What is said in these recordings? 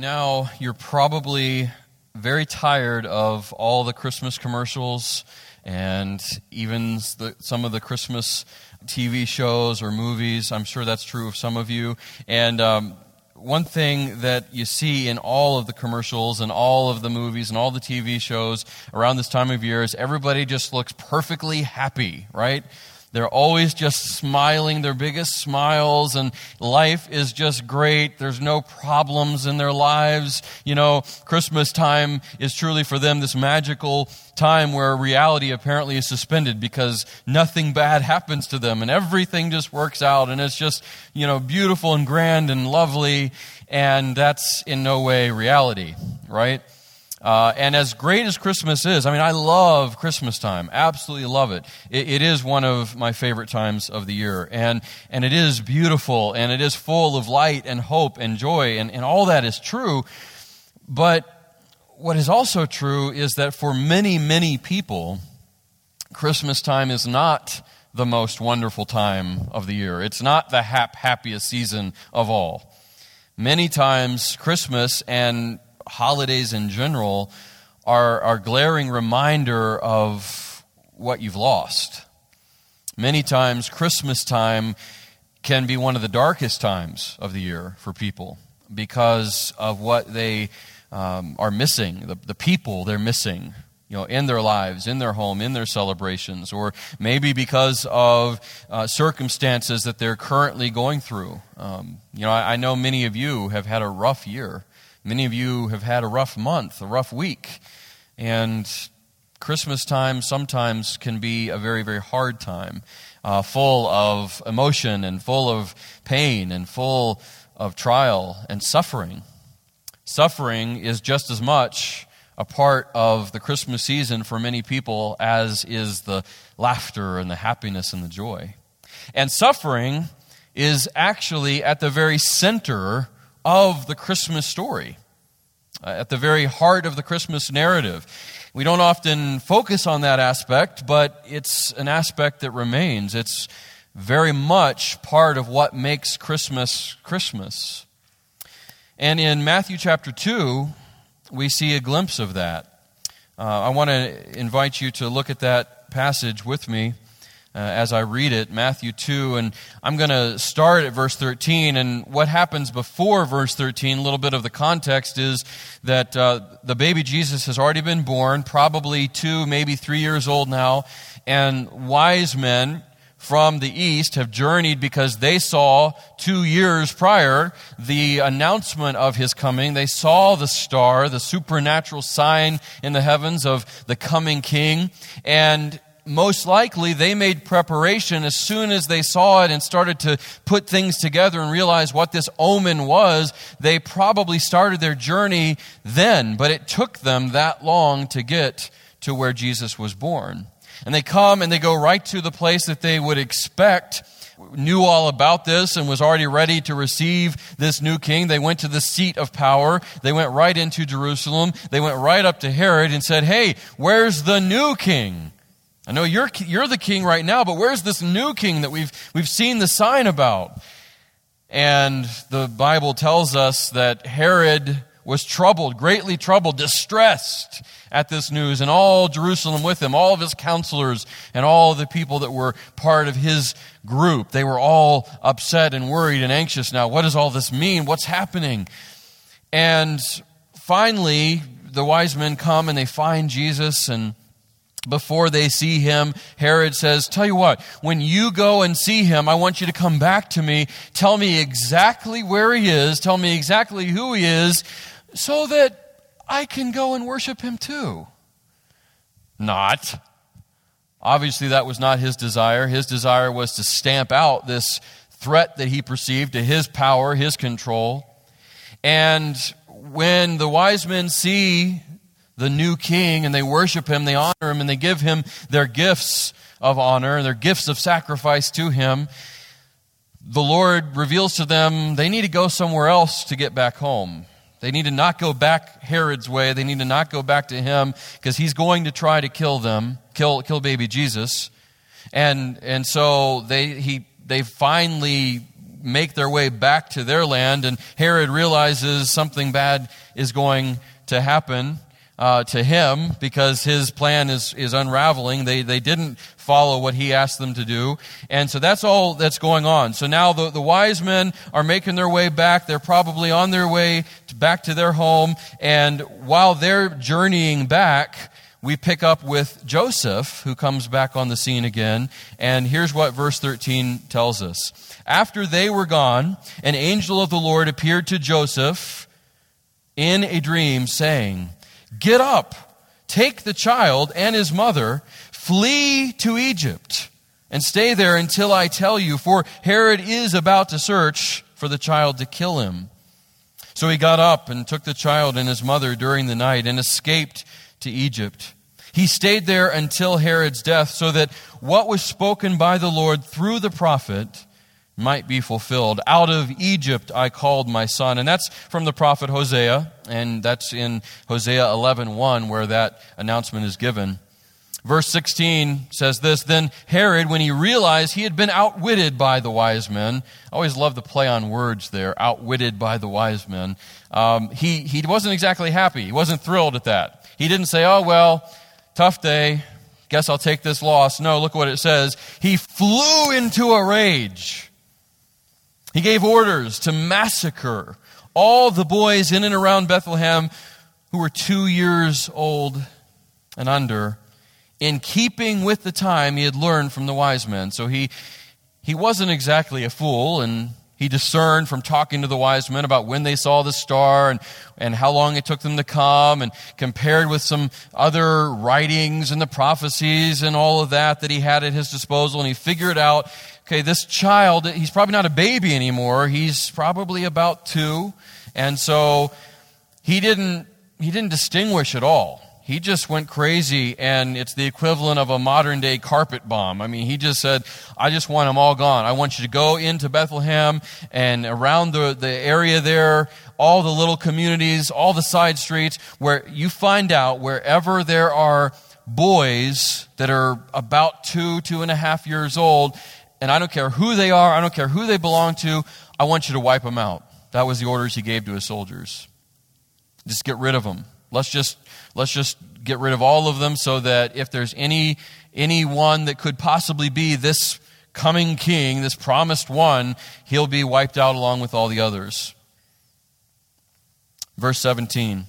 now, you're probably very tired of all the Christmas commercials and even the, some of the Christmas TV shows or movies. I'm sure that's true of some of you. And um, one thing that you see in all of the commercials and all of the movies and all the TV shows around this time of year is everybody just looks perfectly happy, right? They're always just smiling, their biggest smiles, and life is just great. There's no problems in their lives. You know, Christmas time is truly for them this magical time where reality apparently is suspended because nothing bad happens to them and everything just works out and it's just, you know, beautiful and grand and lovely. And that's in no way reality, right? Uh, and as great as Christmas is, I mean, I love Christmas time. Absolutely love it. it. It is one of my favorite times of the year. And, and it is beautiful and it is full of light and hope and joy and, and all that is true. But what is also true is that for many, many people, Christmas time is not the most wonderful time of the year. It's not the hap- happiest season of all. Many times, Christmas and holidays in general are, are glaring reminder of what you've lost. Many times, Christmas time can be one of the darkest times of the year for people because of what they um, are missing, the, the people they're missing, you know, in their lives, in their home, in their celebrations, or maybe because of uh, circumstances that they're currently going through. Um, you know, I, I know many of you have had a rough year. Many of you have had a rough month, a rough week. And Christmas time sometimes can be a very, very hard time, uh, full of emotion and full of pain and full of trial and suffering. Suffering is just as much a part of the Christmas season for many people as is the laughter and the happiness and the joy. And suffering is actually at the very center of the Christmas story, uh, at the very heart of the Christmas narrative. We don't often focus on that aspect, but it's an aspect that remains. It's very much part of what makes Christmas Christmas. And in Matthew chapter 2, we see a glimpse of that. Uh, I want to invite you to look at that passage with me. Uh, as I read it, Matthew 2. And I'm going to start at verse 13. And what happens before verse 13, a little bit of the context is that uh, the baby Jesus has already been born, probably two, maybe three years old now. And wise men from the east have journeyed because they saw two years prior the announcement of his coming. They saw the star, the supernatural sign in the heavens of the coming king. And most likely they made preparation as soon as they saw it and started to put things together and realize what this omen was. They probably started their journey then, but it took them that long to get to where Jesus was born. And they come and they go right to the place that they would expect knew all about this and was already ready to receive this new king. They went to the seat of power. They went right into Jerusalem. They went right up to Herod and said, Hey, where's the new king? I know you're, you're the king right now, but where's this new king that we've, we've seen the sign about? And the Bible tells us that Herod was troubled, greatly troubled, distressed at this news, and all Jerusalem with him, all of his counselors, and all the people that were part of his group. They were all upset and worried and anxious now. What does all this mean? What's happening? And finally, the wise men come and they find Jesus, and before they see him, Herod says, Tell you what, when you go and see him, I want you to come back to me. Tell me exactly where he is. Tell me exactly who he is, so that I can go and worship him too. Not. Obviously, that was not his desire. His desire was to stamp out this threat that he perceived to his power, his control. And when the wise men see the new king and they worship him, they honor him, and they give him their gifts of honor, and their gifts of sacrifice to him, the Lord reveals to them they need to go somewhere else to get back home. They need to not go back Herod's way. They need to not go back to him because he's going to try to kill them, kill, kill baby Jesus. And, and so they, he, they finally make their way back to their land, and Herod realizes something bad is going to happen uh, to him because his plan is, is unraveling. They, they didn't follow what he asked them to do. And so that's all that's going on. So now the, the wise men are making their way back. They're probably on their way to, back to their home. And while they're journeying back, we pick up with Joseph, who comes back on the scene again. And here's what verse 13 tells us. After they were gone, an angel of the Lord appeared to Joseph in a dream, saying, Get up, take the child and his mother, flee to Egypt, and stay there until I tell you, for Herod is about to search for the child to kill him. So he got up and took the child and his mother during the night and escaped to Egypt. He stayed there until Herod's death, so that what was spoken by the Lord through the prophet might be fulfilled. Out of Egypt I called my son. And that's from the prophet Hosea, and that's in Hosea 11:1 where that announcement is given. Verse 16 says this Then Herod, when he realized he had been outwitted by the wise men, I always love the play on words there, outwitted by the wise men, um, he, he wasn't exactly happy. He wasn't thrilled at that. He didn't say, Oh, well, tough day. Guess I'll take this loss. No, look what it says. He flew into a rage. He gave orders to massacre all the boys in and around Bethlehem who were two years old and under, in keeping with the time he had learned from the wise men. So he, he wasn't exactly a fool, and he discerned from talking to the wise men about when they saw the star and, and how long it took them to come, and compared with some other writings and the prophecies and all of that that he had at his disposal. And he figured out okay, this child, he's probably not a baby anymore. He's probably about two. And so he didn't, he didn't distinguish at all. He just went crazy, and it's the equivalent of a modern day carpet bomb. I mean, he just said, I just want them all gone. I want you to go into Bethlehem and around the, the area there, all the little communities, all the side streets, where you find out wherever there are boys that are about two, two and a half years old, and I don't care who they are, I don't care who they belong to, I want you to wipe them out. That was the orders he gave to his soldiers. Just get rid of them. Let's just, let's just get rid of all of them so that if there's any, anyone that could possibly be this coming king, this promised one, he'll be wiped out along with all the others. Verse 17.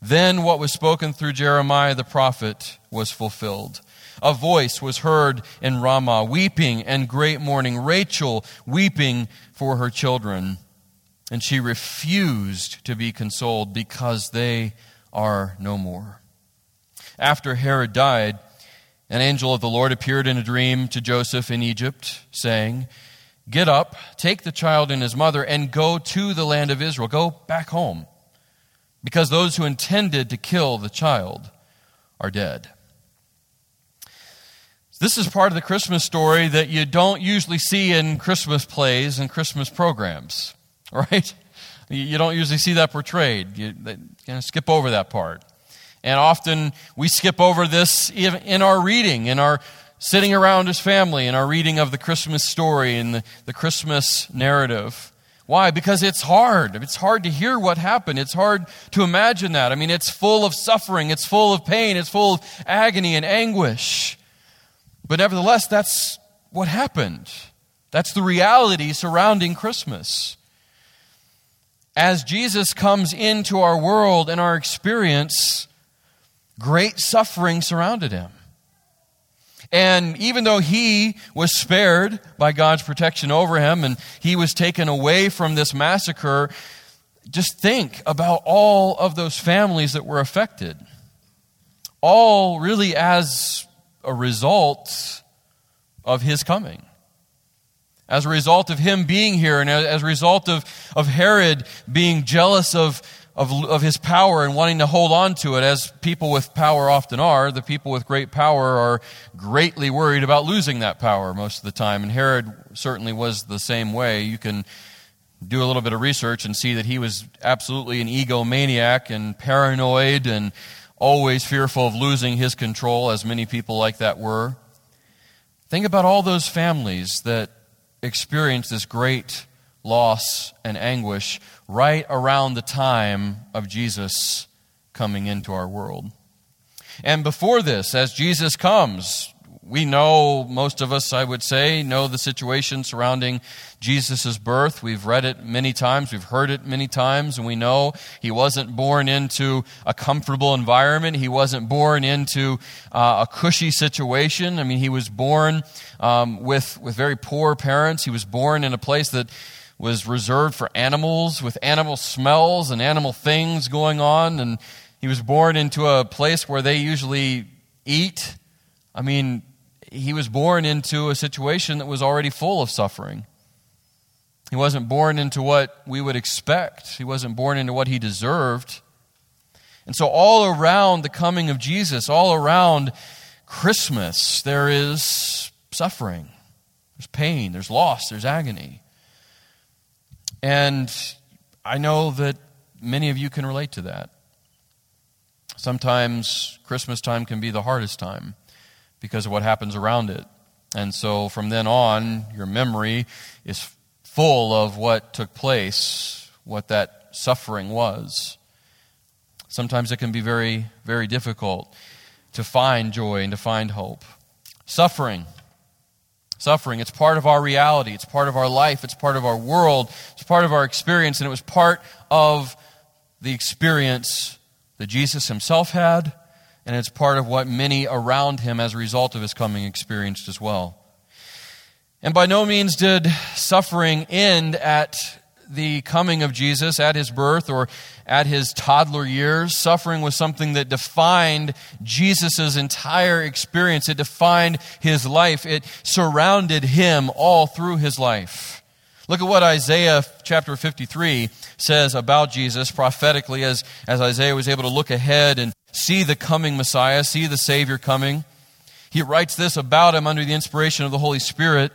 Then what was spoken through Jeremiah the prophet was fulfilled. A voice was heard in Ramah, weeping and great mourning, Rachel weeping for her children. And she refused to be consoled because they are no more. After Herod died, an angel of the Lord appeared in a dream to Joseph in Egypt, saying, Get up, take the child and his mother, and go to the land of Israel. Go back home, because those who intended to kill the child are dead. This is part of the Christmas story that you don't usually see in Christmas plays and Christmas programs, right? You don't usually see that portrayed. You, kind of skip over that part. And often we skip over this in our reading, in our sitting around as family, in our reading of the Christmas story and the, the Christmas narrative. Why? Because it's hard. It's hard to hear what happened. It's hard to imagine that. I mean, it's full of suffering, it's full of pain, it's full of agony and anguish. But nevertheless, that's what happened. That's the reality surrounding Christmas. As Jesus comes into our world and our experience, great suffering surrounded him. And even though he was spared by God's protection over him and he was taken away from this massacre, just think about all of those families that were affected. All really as a result of his coming. As a result of him being here, and as a result of, of Herod being jealous of, of, of his power and wanting to hold on to it, as people with power often are, the people with great power are greatly worried about losing that power most of the time. And Herod certainly was the same way. You can do a little bit of research and see that he was absolutely an egomaniac and paranoid and always fearful of losing his control, as many people like that were. Think about all those families that experienced this great loss and anguish right around the time of Jesus coming into our world. And before this, as Jesus comes, we know, most of us, I would say, know the situation surrounding Jesus' birth. We've read it many times, we've heard it many times, and we know he wasn't born into a comfortable environment. He wasn't born into uh, a cushy situation. I mean, he was born um, with, with very poor parents. He was born in a place that was reserved for animals, with animal smells and animal things going on. And he was born into a place where they usually eat. I mean, he was born into a situation that was already full of suffering. He wasn't born into what we would expect, he wasn't born into what he deserved. And so, all around the coming of Jesus, all around Christmas, there is suffering. There's pain, there's loss, there's agony. And I know that many of you can relate to that. Sometimes Christmas time can be the hardest time because of what happens around it. And so from then on, your memory is full of what took place, what that suffering was. Sometimes it can be very, very difficult to find joy and to find hope. Suffering. Suffering, it's part of our reality, it's part of our life, it's part of our world, it's part of our experience, and it was part of the experience that Jesus himself had and it's part of what many around him as a result of his coming experienced as well. And by no means did suffering end at the coming of Jesus, at his birth, or at his toddler years. Suffering was something that defined Jesus' entire experience. It defined his life. It surrounded him all through his life. Look at what Isaiah chapter 53 says about Jesus prophetically as, as Isaiah was able to look ahead and see the coming Messiah, see the Savior coming. He writes this about him under the inspiration of the Holy Spirit.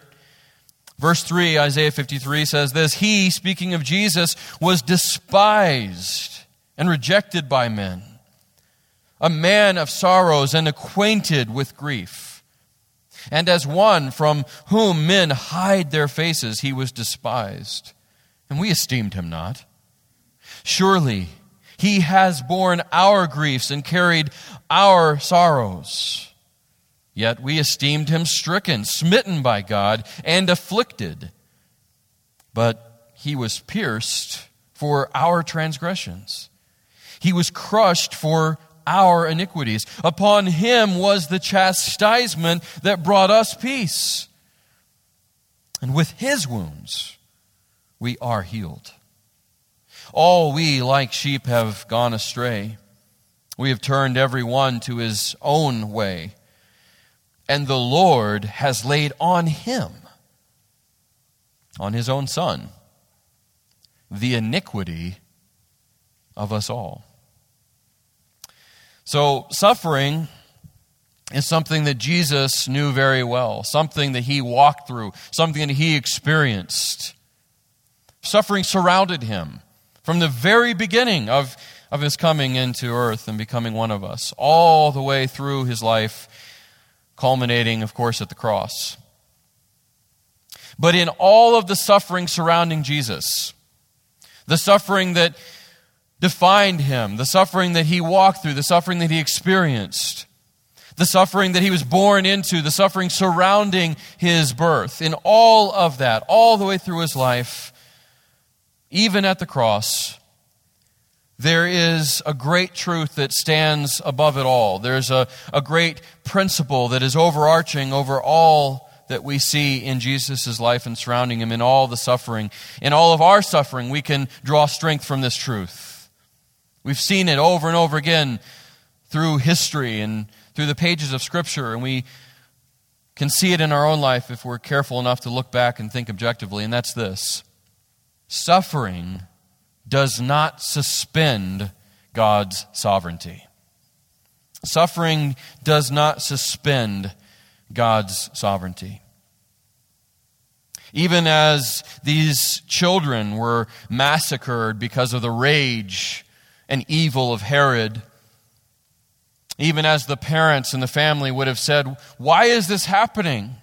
Verse 3, Isaiah 53 says this He, speaking of Jesus, was despised and rejected by men, a man of sorrows and acquainted with grief. And as one from whom men hide their faces, he was despised, and we esteemed him not. Surely, He has borne our griefs and carried our sorrows. Yet we esteemed him stricken, smitten by God, and afflicted. But he was pierced for our transgressions, he was crushed for our iniquities. Upon him was the chastisement that brought us peace. And with his wounds, we are healed. All we, like sheep, have gone astray. We have turned every one to his own way and the Lord has laid on him, on his own Son, the iniquity of us all. So, suffering is something that Jesus knew very well, something that he walked through, something that he experienced. Suffering surrounded him from the very beginning of, of his coming into earth and becoming one of us, all the way through his life culminating, of course, at the cross. But in all of the suffering surrounding Jesus, the suffering that defined him, the suffering that he walked through, the suffering that he experienced, the suffering that he was born into, the suffering surrounding his birth, in all of that, all the way through his life, even at the cross, there is a great truth that stands above it all. There's a, a great principle that is overarching over all that we see in Jesus' life and surrounding him, in all the suffering. In all of our suffering, we can draw strength from this truth. We've seen it over and over again through history and through the pages of Scripture, and we can see it in our own life if we're careful enough to look back and think objectively, and that's this suffering does not suspend God's sovereignty. Suffering does not suspend God's sovereignty. Even as these children were massacred because of the rage and evil of Herod, even as the parents and the family would have said, Why is this happening?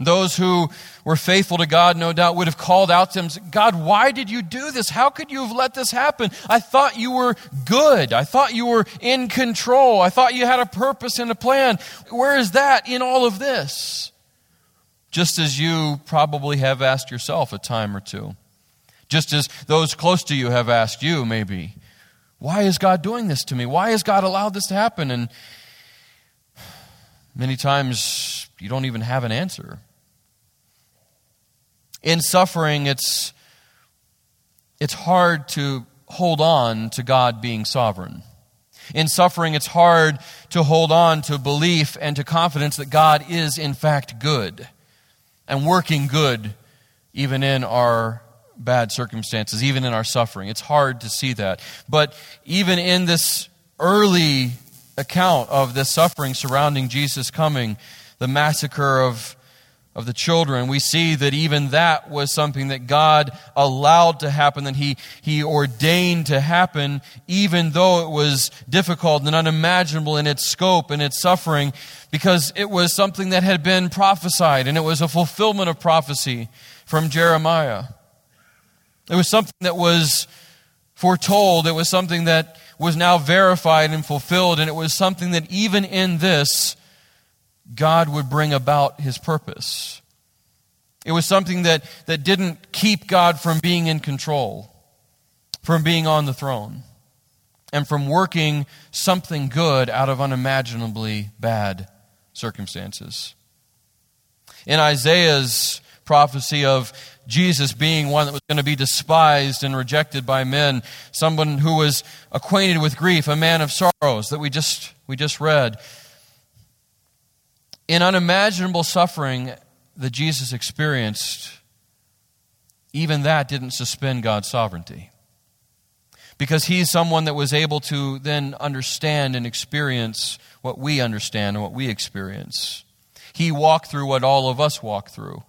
Those who were faithful to God, no doubt, would have called out to him, God, why did you do this? How could you have let this happen? I thought you were good. I thought you were in control. I thought you had a purpose and a plan. Where is that in all of this? Just as you probably have asked yourself a time or two. Just as those close to you have asked you, maybe. Why is God doing this to me? Why has God allowed this to happen? And many times you don't even have an answer. In suffering, it's, it's hard to hold on to God being sovereign. In suffering, it's hard to hold on to belief and to confidence that God is, in fact, good and working good even in our bad circumstances, even in our suffering. It's hard to see that. But even in this early account of the suffering surrounding Jesus coming, the massacre of of the children, we see that even that was something that God allowed to happen, that He, he ordained to happen, even though it was difficult and unimaginable in its scope and its suffering, because it was something that had been prophesied and it was a fulfillment of prophecy from Jeremiah. It was something that was foretold, it was something that was now verified and fulfilled, and it was something that even in this, God would bring about his purpose. It was something that, that didn't keep God from being in control, from being on the throne, and from working something good out of unimaginably bad circumstances. In Isaiah's prophecy of Jesus being one that was going to be despised and rejected by men, someone who was acquainted with grief, a man of sorrows that we just, we just read, in unimaginable suffering that Jesus experienced, even that didn't suspend God's sovereignty. Because he's someone that was able to then understand and experience what we understand and what we experience. He walked through what all of us walk through.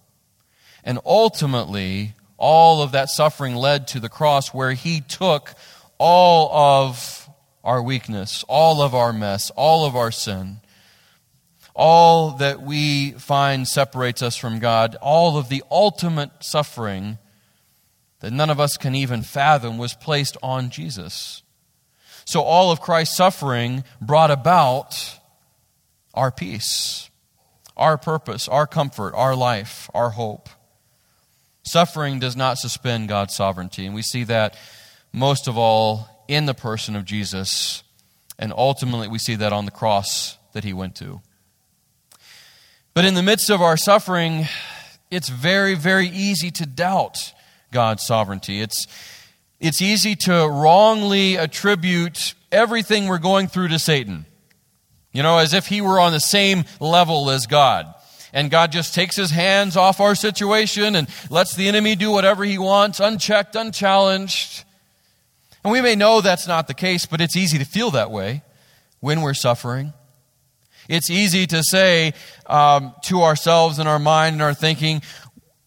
And ultimately, all of that suffering led to the cross where he took all of our weakness, all of our mess, all of our sin, all that we find separates us from God, all of the ultimate suffering that none of us can even fathom was placed on Jesus. So all of Christ's suffering brought about our peace, our purpose, our comfort, our life, our hope. Suffering does not suspend God's sovereignty, and we see that most of all in the person of Jesus, and ultimately we see that on the cross that he went to. But in the midst of our suffering, it's very, very easy to doubt God's sovereignty. It's, it's easy to wrongly attribute everything we're going through to Satan. You know, as if he were on the same level as God. And God just takes his hands off our situation and lets the enemy do whatever he wants, unchecked, unchallenged. And we may know that's not the case, but it's easy to feel that way when we're suffering. It's easy to say um, to ourselves in our mind and our thinking,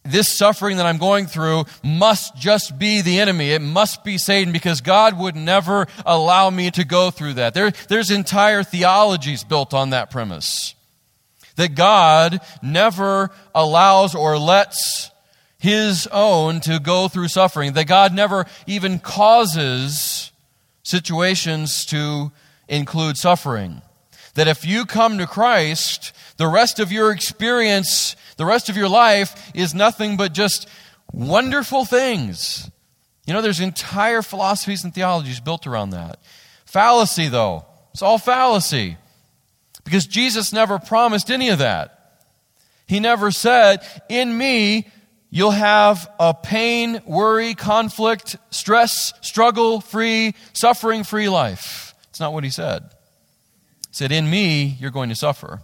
this suffering that I'm going through must just be the enemy. It must be Satan because God would never allow me to go through that. There, there's entire theologies built on that premise. That God never allows or lets his own to go through suffering. That God never even causes situations to include suffering. That if you come to Christ, the rest of your experience the rest of your life is nothing but just wonderful things. You know, there's entire philosophies and theologies built around that. Fallacy, though, it's all fallacy. Because Jesus never promised any of that. He never said, In me, you'll have a pain, worry, conflict, stress, struggle free, suffering free life. It's not what he said. He said, In me, you're going to suffer.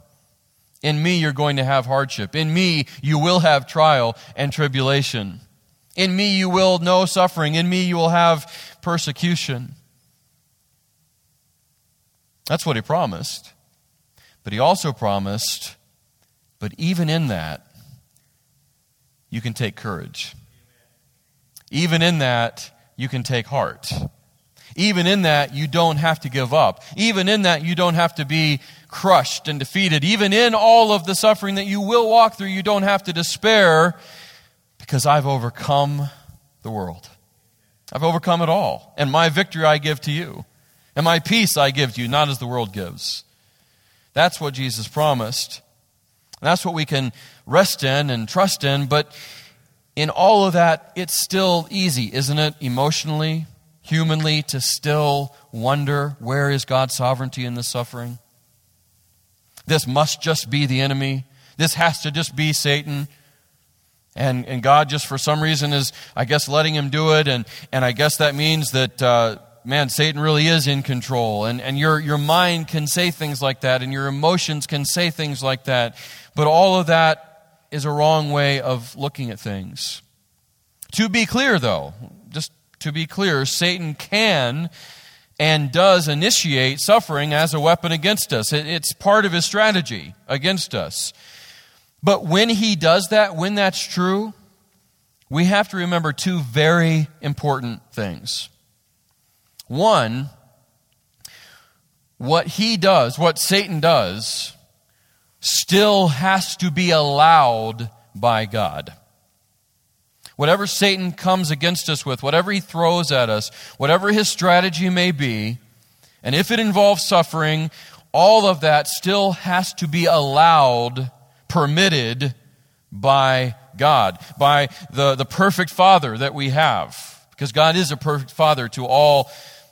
In me, you're going to have hardship. In me, you will have trial and tribulation. In me, you will know suffering. In me, you will have persecution. That's what he promised. But he also promised, but even in that, you can take courage. Even in that, you can take heart. Even in that, you don't have to give up. Even in that, you don't have to be crushed and defeated. Even in all of the suffering that you will walk through, you don't have to despair because I've overcome the world. I've overcome it all. And my victory I give to you. And my peace I give to you, not as the world gives. That's what Jesus promised. And that's what we can rest in and trust in. But in all of that, it's still easy, isn't it? Emotionally, humanly to still wonder where is God's sovereignty in this suffering? This must just be the enemy. This has to just be Satan. And, and God just for some reason is, I guess, letting him do it. And, and I guess that means that, uh, man, Satan really is in control. And, and your, your mind can say things like that, and your emotions can say things like that. But all of that is a wrong way of looking at things. To be clear, though, just to be clear, Satan can and does initiate suffering as a weapon against us. It's part of his strategy against us. But when he does that, when that's true, we have to remember two very important things. One, what he does, what Satan does, still has to be allowed by God. Whatever Satan comes against us with, whatever he throws at us, whatever his strategy may be, and if it involves suffering, all of that still has to be allowed, permitted by God, by the, the perfect Father that we have. Because God is a perfect Father to all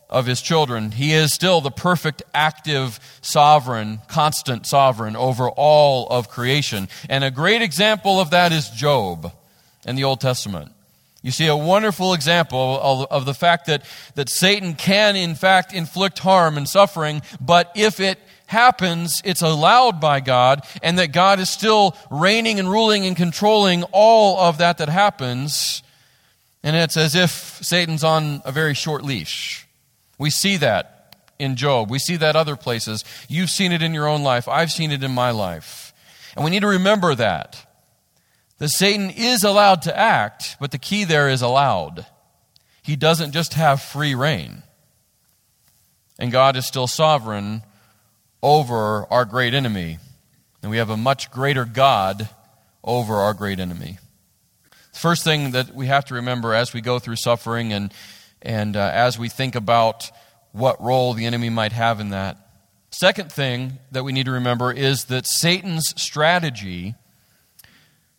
of his children. He is still the perfect, active, sovereign, constant sovereign over all of creation. And a great example of that is Job in the Old Testament. You see a wonderful example of, of, the fact that, that Satan can, in fact, inflict harm and suffering, but if it happens, it's allowed by God, and that God is still reigning and ruling and controlling all of that that happens. And it's as if Satan's on a very short leash. We see that in Job. We see that other places. You've seen it in your own life. I've seen it in my life. And we need to remember that that Satan is allowed to act, but the key there is allowed. He doesn't just have free reign. And God is still sovereign over our great enemy. And we have a much greater God over our great enemy. First thing that we have to remember as we go through suffering and, and uh, as we think about what role the enemy might have in that. Second thing that we need to remember is that Satan's strategy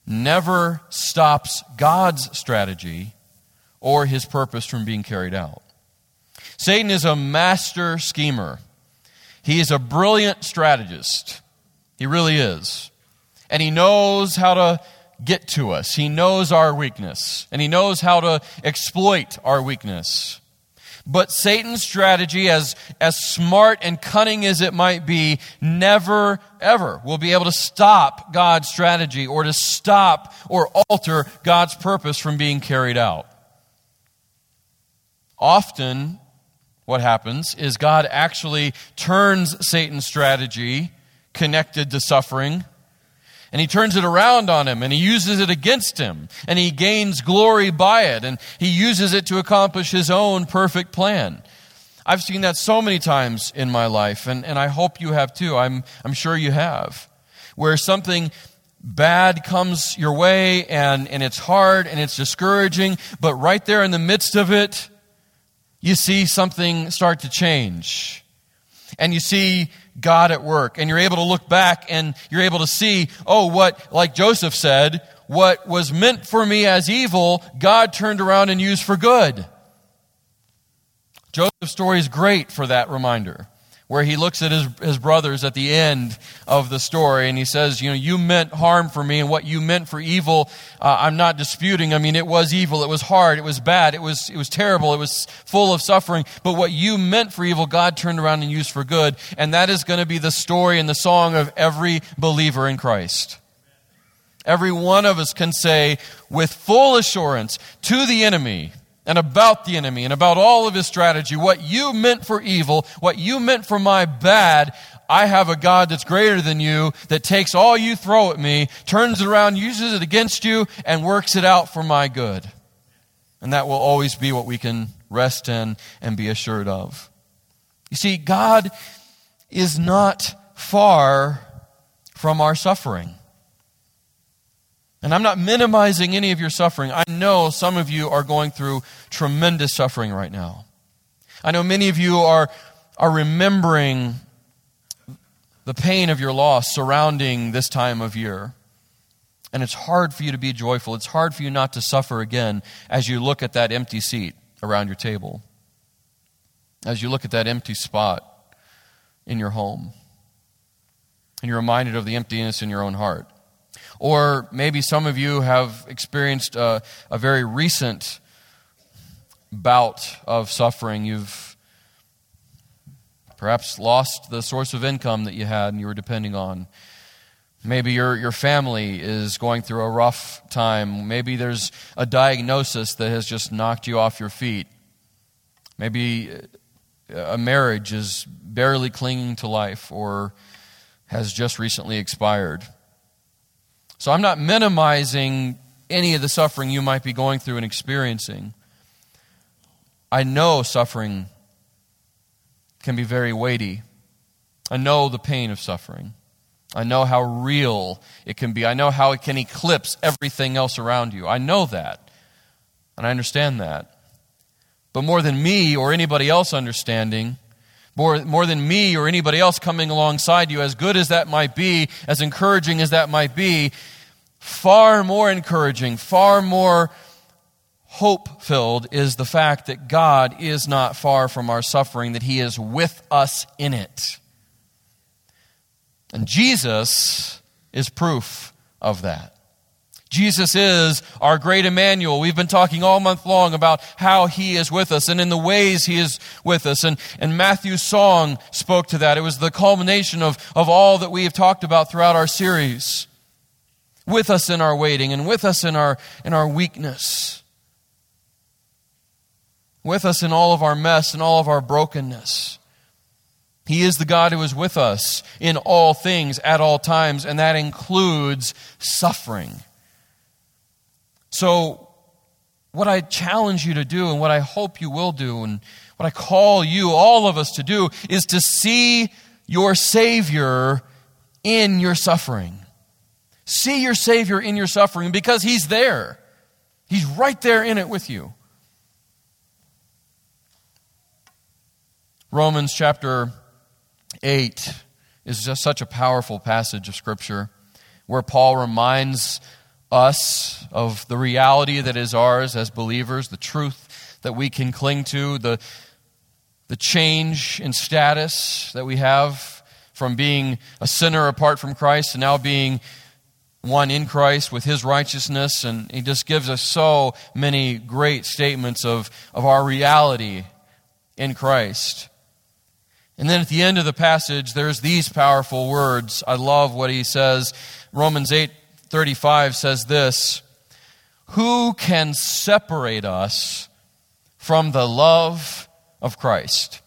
never stops God's strategy or his purpose from being carried out. Satan is a master schemer. He is a brilliant strategist. He really is. And he knows how to get to us. He knows our weakness, and he knows how to exploit our weakness. But Satan's strategy, as, as smart and cunning as it might be, never, ever will be able to stop God's strategy or to stop or alter God's purpose from being carried out. Often, what happens is God actually turns Satan's strategy connected to suffering and he turns it around on him and he uses it against him and he gains glory by it and he uses it to accomplish his own perfect plan. I've seen that so many times in my life and, and I hope you have too. I'm, I'm sure you have. Where something bad comes your way and, and it's hard and it's discouraging, but right there in the midst of it, you see something start to change. And you see God at work. And you're able to look back and you're able to see, oh, what, like Joseph said, what was meant for me as evil, God turned around and used for good. Joseph's story is great for that reminder where he looks at his, his brothers at the end of the story and he says, You know, you meant harm for me, and what you meant for evil, uh, I'm not disputing. I mean, it was evil, it was hard, it was bad, it was, it was terrible, it was full of suffering. But what you meant for evil, God turned around and used for good. And that is going to be the story and the song of every believer in Christ. Every one of us can say with full assurance to the enemy, and about the enemy and about all of his strategy. What you meant for evil, what you meant for my bad, I have a God that's greater than you that takes all you throw at me, turns it around, uses it against you, and works it out for my good. And that will always be what we can rest in and be assured of. You see, God is not far from our suffering. And I'm not minimizing any of your suffering. I know some of you are going through tremendous suffering right now. I know many of you are, are remembering the pain of your loss surrounding this time of year. And it's hard for you to be joyful. It's hard for you not to suffer again as you look at that empty seat around your table, as you look at that empty spot in your home, and you're reminded of the emptiness in your own heart. Or maybe some of you have experienced a, a very recent bout of suffering. You've perhaps lost the source of income that you had and you were depending on. Maybe your, your family is going through a rough time. Maybe there's a diagnosis that has just knocked you off your feet. Maybe uh, a marriage is barely clinging to life or has just recently expired. So I'm not minimizing any of the suffering you might be going through and experiencing. I know suffering can be very weighty. I know the pain of suffering. I know how real it can be. I know how it can eclipse everything else around you. I know that. And I understand that. But more than me or anybody else understanding, more, more than me or anybody else coming alongside you, as good as that might be, as encouraging as that might be, far more encouraging, far more hope filled is the fact that God is not far from our suffering, that He is with us in it. And Jesus is proof of that. Jesus is our great Emmanuel. We've been talking all month long about how he is with us and in the ways he is with us. And, and Matthew's song spoke to that. It was the culmination of, of all that we have talked about throughout our series. With us in our waiting and with us in our, in our weakness. With us in all of our mess and all of our brokenness. He is the God who is with us in all things at all times, and that includes suffering. So, what I challenge you to do, and what I hope you will do, and what I call you, all of us, to do, is to see your Savior in your suffering. See your Savior in your suffering because He's there. He's right there in it with you. Romans chapter 8 is just such a powerful passage of Scripture where Paul reminds us of the reality that is ours as believers, the truth that we can cling to, the, the change in status that we have from being a sinner apart from Christ to now being one in Christ with his righteousness. And he just gives us so many great statements of, of our reality in Christ. And then at the end of the passage, there's these powerful words. I love what he says. Romans 8 35 says this Who can separate us from the love of Christ?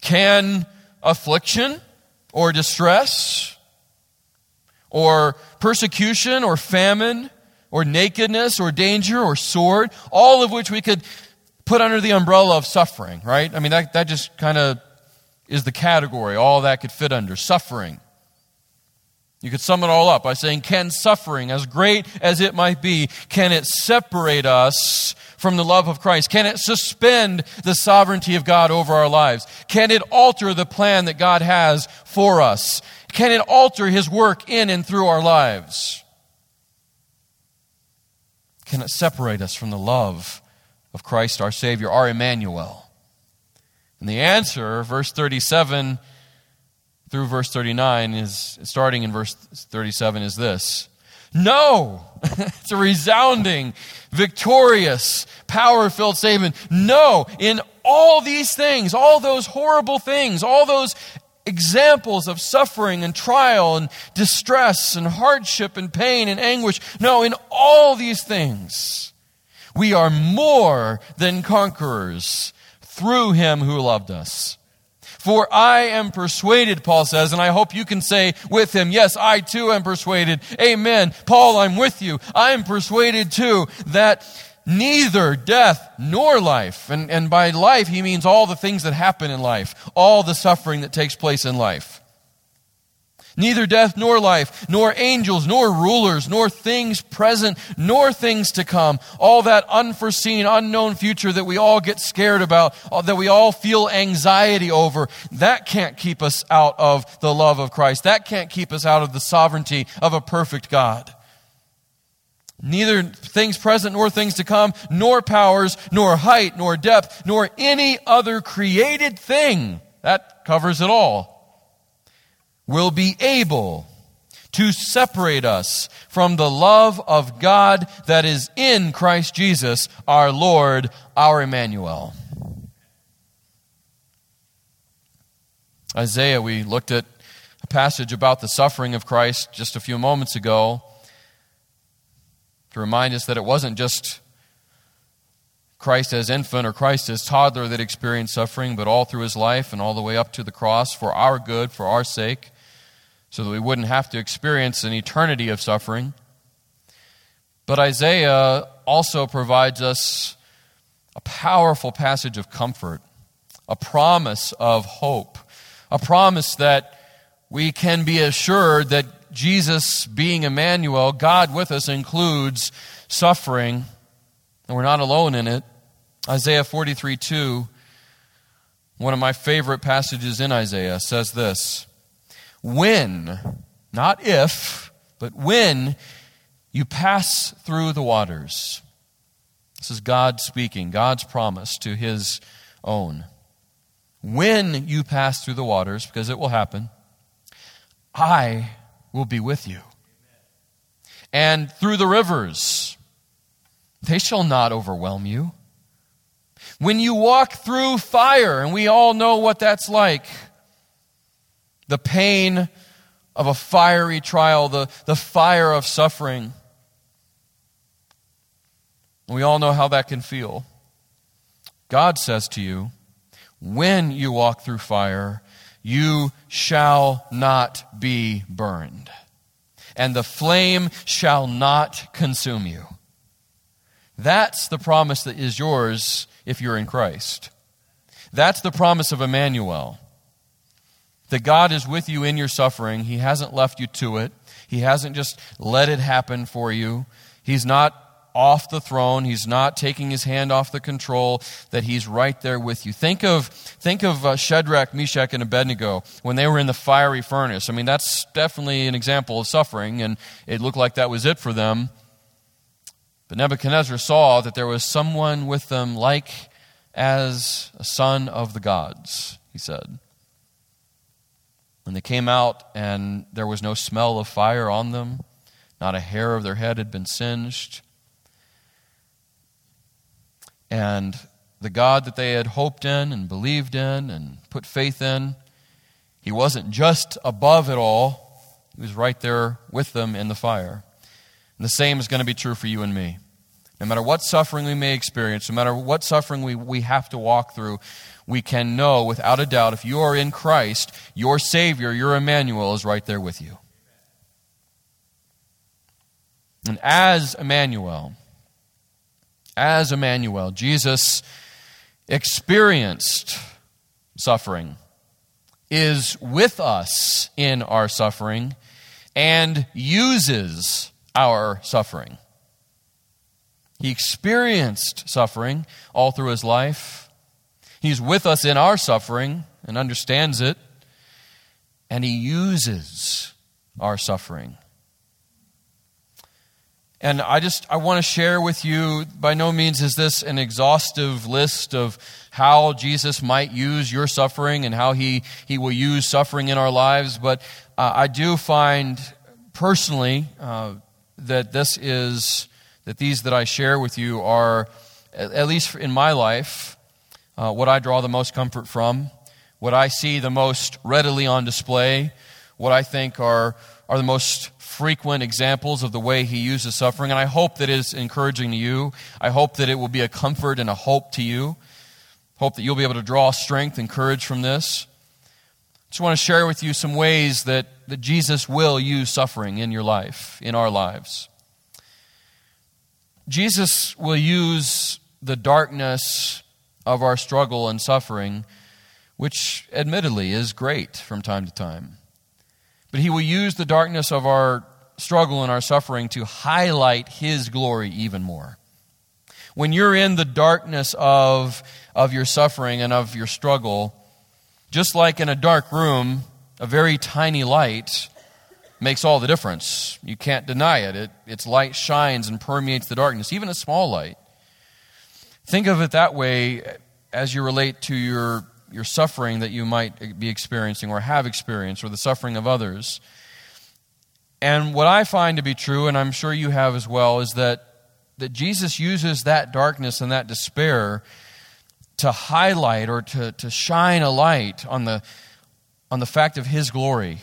Can affliction or distress or persecution or famine or nakedness or danger or sword, all of which we could put under the umbrella of suffering, right? I mean, that, that just kind of is the category all that could fit under suffering. You could sum it all up by saying, Can suffering, as great as it might be, can it separate us from the love of Christ? Can it suspend the sovereignty of God over our lives? Can it alter the plan that God has for us? Can it alter His work in and through our lives? Can it separate us from the love of Christ our Savior, our Emmanuel? And the answer, verse 37 through verse 39, is starting in verse 37, is this No! it's a resounding, victorious, power filled statement. No! In all these things, all those horrible things, all those examples of suffering and trial and distress and hardship and pain and anguish. No, in all these things, we are more than conquerors through him who loved us. For I am persuaded, Paul says, and I hope you can say with him, Yes, I too am persuaded. Amen. Paul, I'm with you. I am persuaded too that neither death nor life, and, and by life he means all the things that happen in life, all the suffering that takes place in life neither death nor life, nor angels, nor rulers, nor things present, nor things to come. All that unforeseen, unknown future that we all get scared about, that we all feel anxiety over, that can't keep us out of the love of Christ. That can't keep us out of the sovereignty of a perfect God. Neither things present nor things to come, nor powers, nor height, nor depth, nor any other created thing. That covers it all will be able to separate us from the love of God that is in Christ Jesus, our Lord, our Emmanuel. Isaiah, we looked at a passage about the suffering of Christ just a few moments ago to remind us that it wasn't just Christ as infant or Christ as toddler that experienced suffering, but all through his life and all the way up to the cross for our good, for our sake so that we wouldn't have to experience an eternity of suffering. But Isaiah also provides us a powerful passage of comfort, a promise of hope, a promise that we can be assured that Jesus, being Emmanuel, God with us, includes suffering, and we're not alone in it. Isaiah 43 2, one of my favorite passages in Isaiah, says this when, not if, but when you pass through the waters. This is God speaking, God's promise to his own. When you pass through the waters, because it will happen, I will be with you. And through the rivers, they shall not overwhelm you. When you walk through fire, and we all know what that's like, the pain of a fiery trial, the, the fire of suffering. We all know how that can feel. God says to you, when you walk through fire, you shall not be burned, and the flame shall not consume you. That's the promise that is yours if you're in Christ. That's the promise of Emmanuel that God is with you in your suffering. He hasn't left you to it, He hasn't just let it happen for you. He's not off the throne. He's not taking his hand off the control, that he's right there with you. Think of, think of uh, Shadrach, Meshach, and Abednego when they were in the fiery furnace. I mean, that's definitely an example of suffering, and it looked like that was it for them. But Nebuchadnezzar saw that there was someone with them like as a son of the gods, he said. When they came out and there was no smell of fire on them, not a hair of their head had been singed, and the God that they had hoped in and believed in and put faith in, he wasn't just above it all, he was right there with them in the fire. And the same is going to be true for you and me. No matter what suffering we may experience, no matter what suffering we, we have to walk through, we can know without a doubt if you are in Christ, your Savior, your Emmanuel, is right there with you. And as Emmanuel, as Emmanuel, Jesus experienced suffering, is with us in our suffering, and uses our suffering. He experienced suffering all through his life He's with us in our suffering and understands it, and He uses our suffering. And I just I want to share with you by no means is this an exhaustive list of how Jesus might use your suffering and how he he will use suffering in our lives, but uh, I do find personally uh, that this is that these that I share with you are at least in my life uh, what I draw the most comfort from, what I see the most readily on display, what I think are, are the most frequent examples of the way he uses suffering. And I hope that it is encouraging to you. I hope that it will be a comfort and a hope to you. Hope that you'll be able to draw strength and courage from this. I just want to share with you some ways that, that Jesus will use suffering in your life, in our lives. Jesus will use the darkness of our struggle and suffering, which admittedly is great from time to time. But He will use the darkness of our struggle and our suffering to highlight His glory even more. When you're in the darkness of, of your suffering and of your struggle, just like in a dark room, a very tiny light makes all the difference. You can't deny it. it. Its light shines and permeates the darkness, even a small light. Think of it that way as you relate to your, your suffering that you might be experiencing or have experienced, or the suffering of others. And what I find to be true, and I'm sure you have as well, is that, that Jesus uses that darkness and that despair to highlight or to, to shine a light on the, on the fact of His glory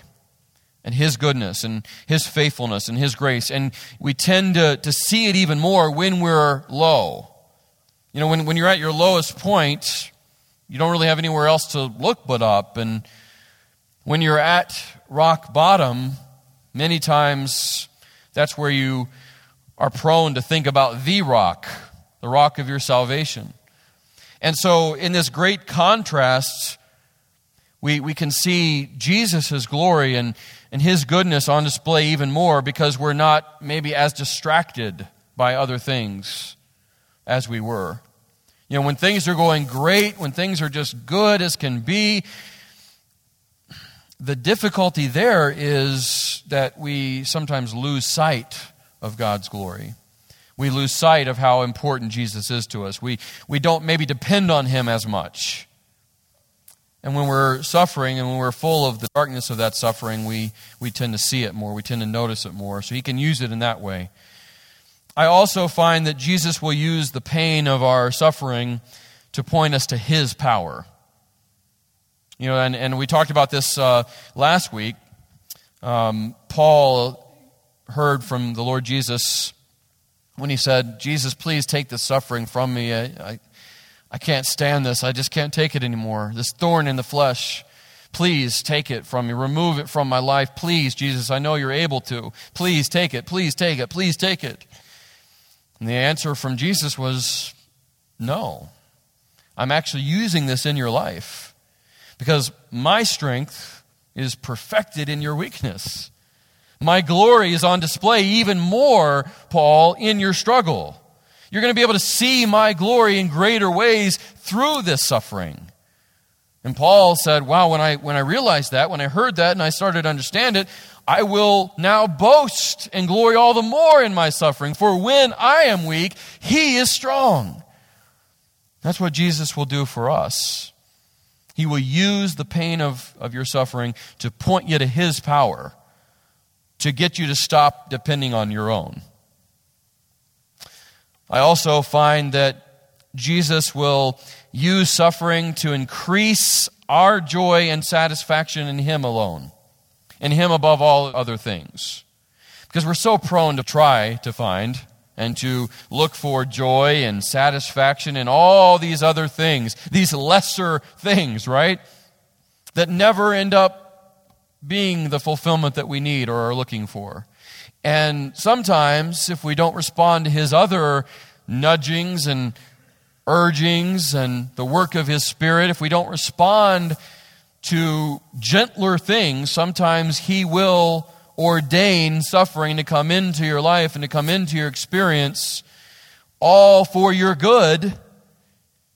and His goodness and His faithfulness and His grace. And we tend to, to see it even more when we're low you know, when, when you're at your lowest point, you don't really have anywhere else to look but up. And when you're at rock bottom, many times that's where you are prone to think about the rock, the rock of your salvation. And so, in this great contrast, we, we can see Jesus' glory and, and his goodness on display even more because we're not maybe as distracted by other things as we were. You know, when things are going great, when things are just good as can be, the difficulty there is that we sometimes lose sight of God's glory. We lose sight of how important Jesus is to us. We, we don't maybe depend on him as much. And when we're suffering and when we're full of the darkness of that suffering, we, we tend to see it more. We tend to notice it more. So he can use it in that way. I also find that Jesus will use the pain of our suffering to point us to his power. You know, and, and we talked about this uh, last week. Um, Paul heard from the Lord Jesus when he said, Jesus, please take this suffering from me. I, I, I can't stand this. I just can't take it anymore. This thorn in the flesh. Please take it from me. Remove it from my life. Please, Jesus, I know you're able to. Please take it. Please take it. Please take it. And the answer from Jesus was no. I'm actually using this in your life because my strength is perfected in your weakness. My glory is on display even more, Paul, in your struggle. You're going to be able to see my glory in greater ways through this suffering. And Paul said, Wow, when I, when I realized that, when I heard that and I started to understand it, I will now boast and glory all the more in my suffering. For when I am weak, he is strong. That's what Jesus will do for us. He will use the pain of, of your suffering to point you to his power, to get you to stop depending on your own. I also find that Jesus will use suffering to increase our joy and satisfaction in Him alone, in Him above all other things. Because we're so prone to try to find and to look for joy and satisfaction in all these other things, these lesser things, right? That never end up being the fulfillment that we need or are looking for. And sometimes, if we don't respond to his other nudgings and urgings and the work of his spirit, if we don't respond to gentler things, sometimes he will ordain suffering to come into your life and to come into your experience, all for your good,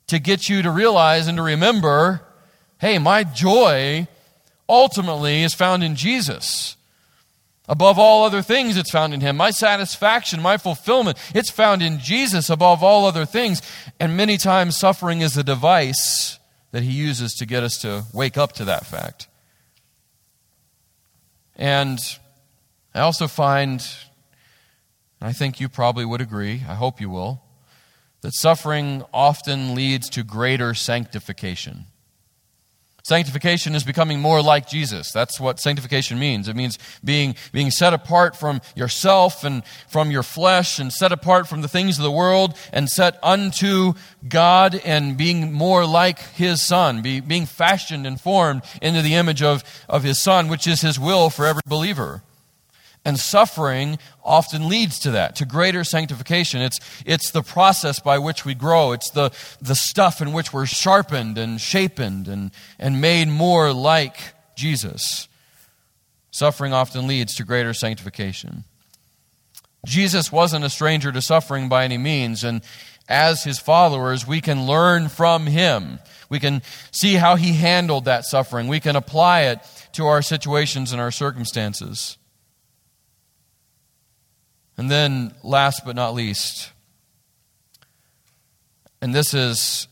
to get you to realize and to remember hey, my joy ultimately is found in Jesus. Above all other things, it's found in Him. My satisfaction, my fulfillment, it's found in Jesus above all other things. And many times, suffering is a device that He uses to get us to wake up to that fact. And I also find, I think you probably would agree, I hope you will, that suffering often leads to greater sanctification. Sanctification is becoming more like Jesus. That's what sanctification means. It means being, being set apart from yourself and from your flesh and set apart from the things of the world and set unto God and being more like His Son, be, being fashioned and formed into the image of, of His Son, which is His will for every believer. And suffering often leads to that, to greater sanctification. It's, it's the process by which we grow. It's the, the stuff in which we're sharpened and shapened and, and made more like Jesus. Suffering often leads to greater sanctification. Jesus wasn't a stranger to suffering by any means, and as his followers, we can learn from him. We can see how he handled that suffering. We can apply it to our situations and our circumstances. And then, last but not least, and this is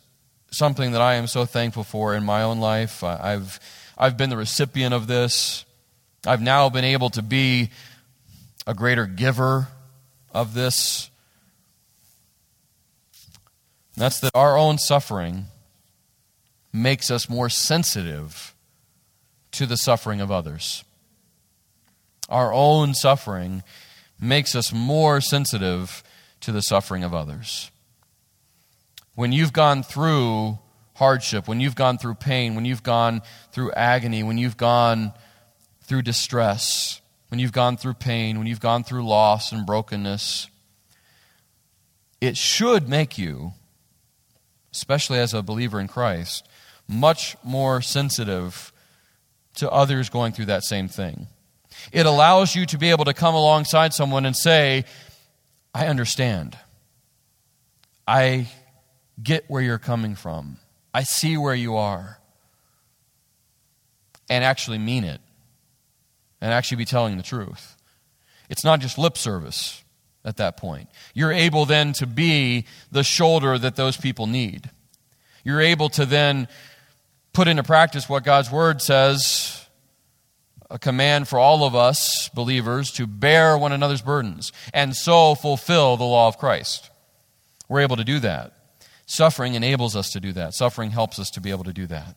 something that I am so thankful for in my own life. I've, I've been the recipient of this. I've now been able to be a greater giver of this. That's that our own suffering makes us more sensitive to the suffering of others. Our own suffering makes us more sensitive to the suffering of others. When you've gone through hardship, when you've gone through pain, when you've gone through agony, when you've gone through distress, when you've gone through pain, when you've gone through loss and brokenness, it should make you, especially as a believer in Christ, much more sensitive to others going through that same thing. It allows you to be able to come alongside someone and say, I understand. I get where you're coming from. I see where you are. And actually mean it. And actually be telling the truth. It's not just lip service at that point. You're able then to be the shoulder that those people need. You're able to then put into practice what God's word says a command for all of us believers to bear one another's burdens and so fulfill the law of Christ. We're able to do that. Suffering enables us to do that. Suffering helps us to be able to do that.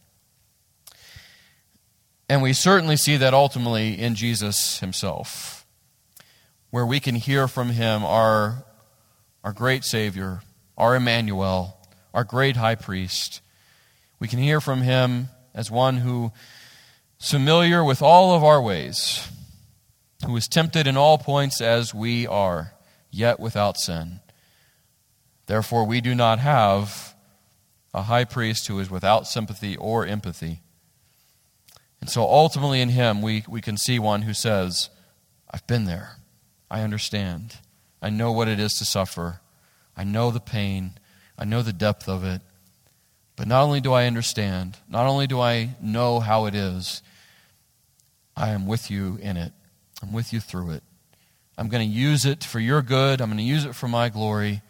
And we certainly see that ultimately in Jesus himself, where we can hear from him, our, our great Savior, our Emmanuel, our great high priest. We can hear from him as one who familiar with all of our ways, who is tempted in all points as we are, yet without sin. Therefore, we do not have a high priest who is without sympathy or empathy. And so ultimately in him, we, we can see one who says, I've been there. I understand. I know what it is to suffer. I know the pain. I know the depth of it. But not only do I understand, not only do I know how it is, I am with you in it. I'm with you through it. I'm going to use it for your good. I'm going to use it for my glory.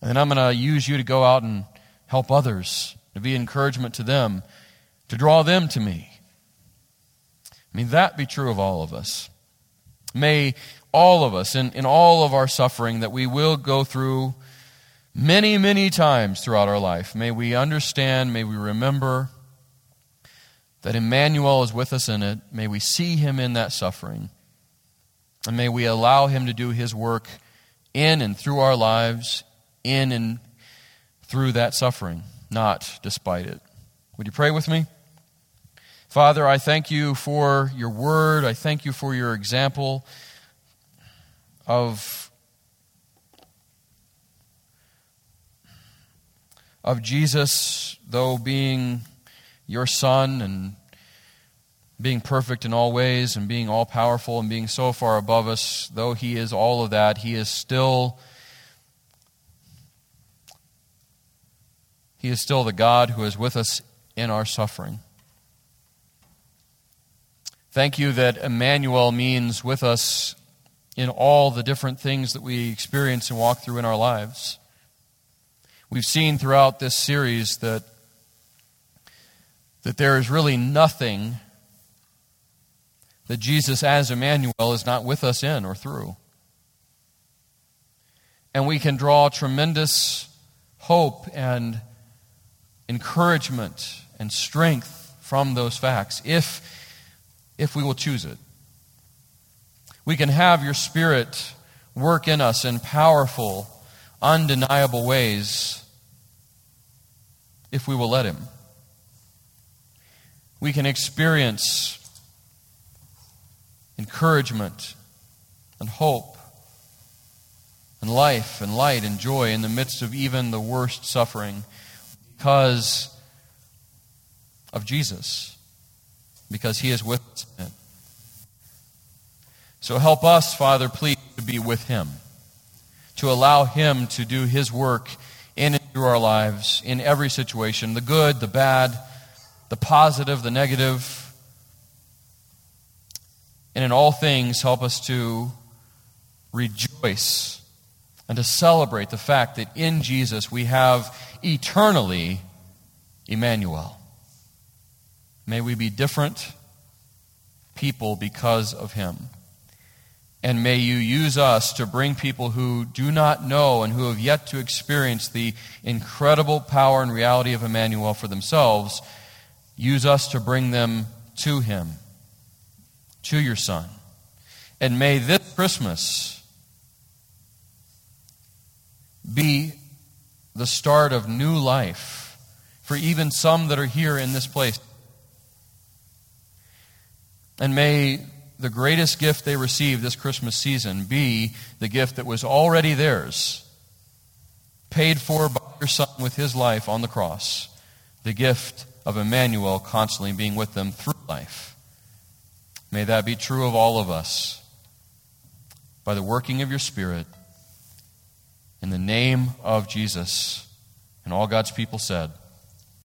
And then I'm going to use you to go out and help others, to be encouragement to them, to draw them to me. May that be true of all of us. May all of us, in, in all of our suffering that we will go through many, many times throughout our life, may we understand, may we remember that Emmanuel is with us in it. May we see him in that suffering. And may we allow him to do his work in and through our lives, in and through that suffering, not despite it. Would you pray with me? Father, I thank you for your word. I thank you for your example of, of Jesus, though being your son and being perfect in all ways and being all powerful and being so far above us, though he is all of that, he is still he is still the God who is with us in our suffering. Thank you that Emmanuel means with us in all the different things that we experience and walk through in our lives. We've seen throughout this series that, that there is really nothing that Jesus, as Emmanuel, is not with us in or through. And we can draw tremendous hope and encouragement and strength from those facts if, if we will choose it. We can have your Spirit work in us in powerful, undeniable ways if we will let Him. We can experience encouragement and hope and life and light and joy in the midst of even the worst suffering because of Jesus, because He is with us. So help us, Father, please, to be with Him, to allow Him to do His work in and through our lives, in every situation the good, the bad, the positive, the negative. And in all things, help us to rejoice and to celebrate the fact that in Jesus we have eternally Emmanuel. May we be different people because of him. And may you use us to bring people who do not know and who have yet to experience the incredible power and reality of Emmanuel for themselves. Use us to bring them to Him, to your Son. And may this Christmas be the start of new life for even some that are here in this place. And may the greatest gift they receive this Christmas season be the gift that was already theirs, paid for by your Son with his life on the cross, the gift of Emmanuel constantly being with them through life. May that be true of all of us by the working of your Spirit. In the name of Jesus. And all God's people said,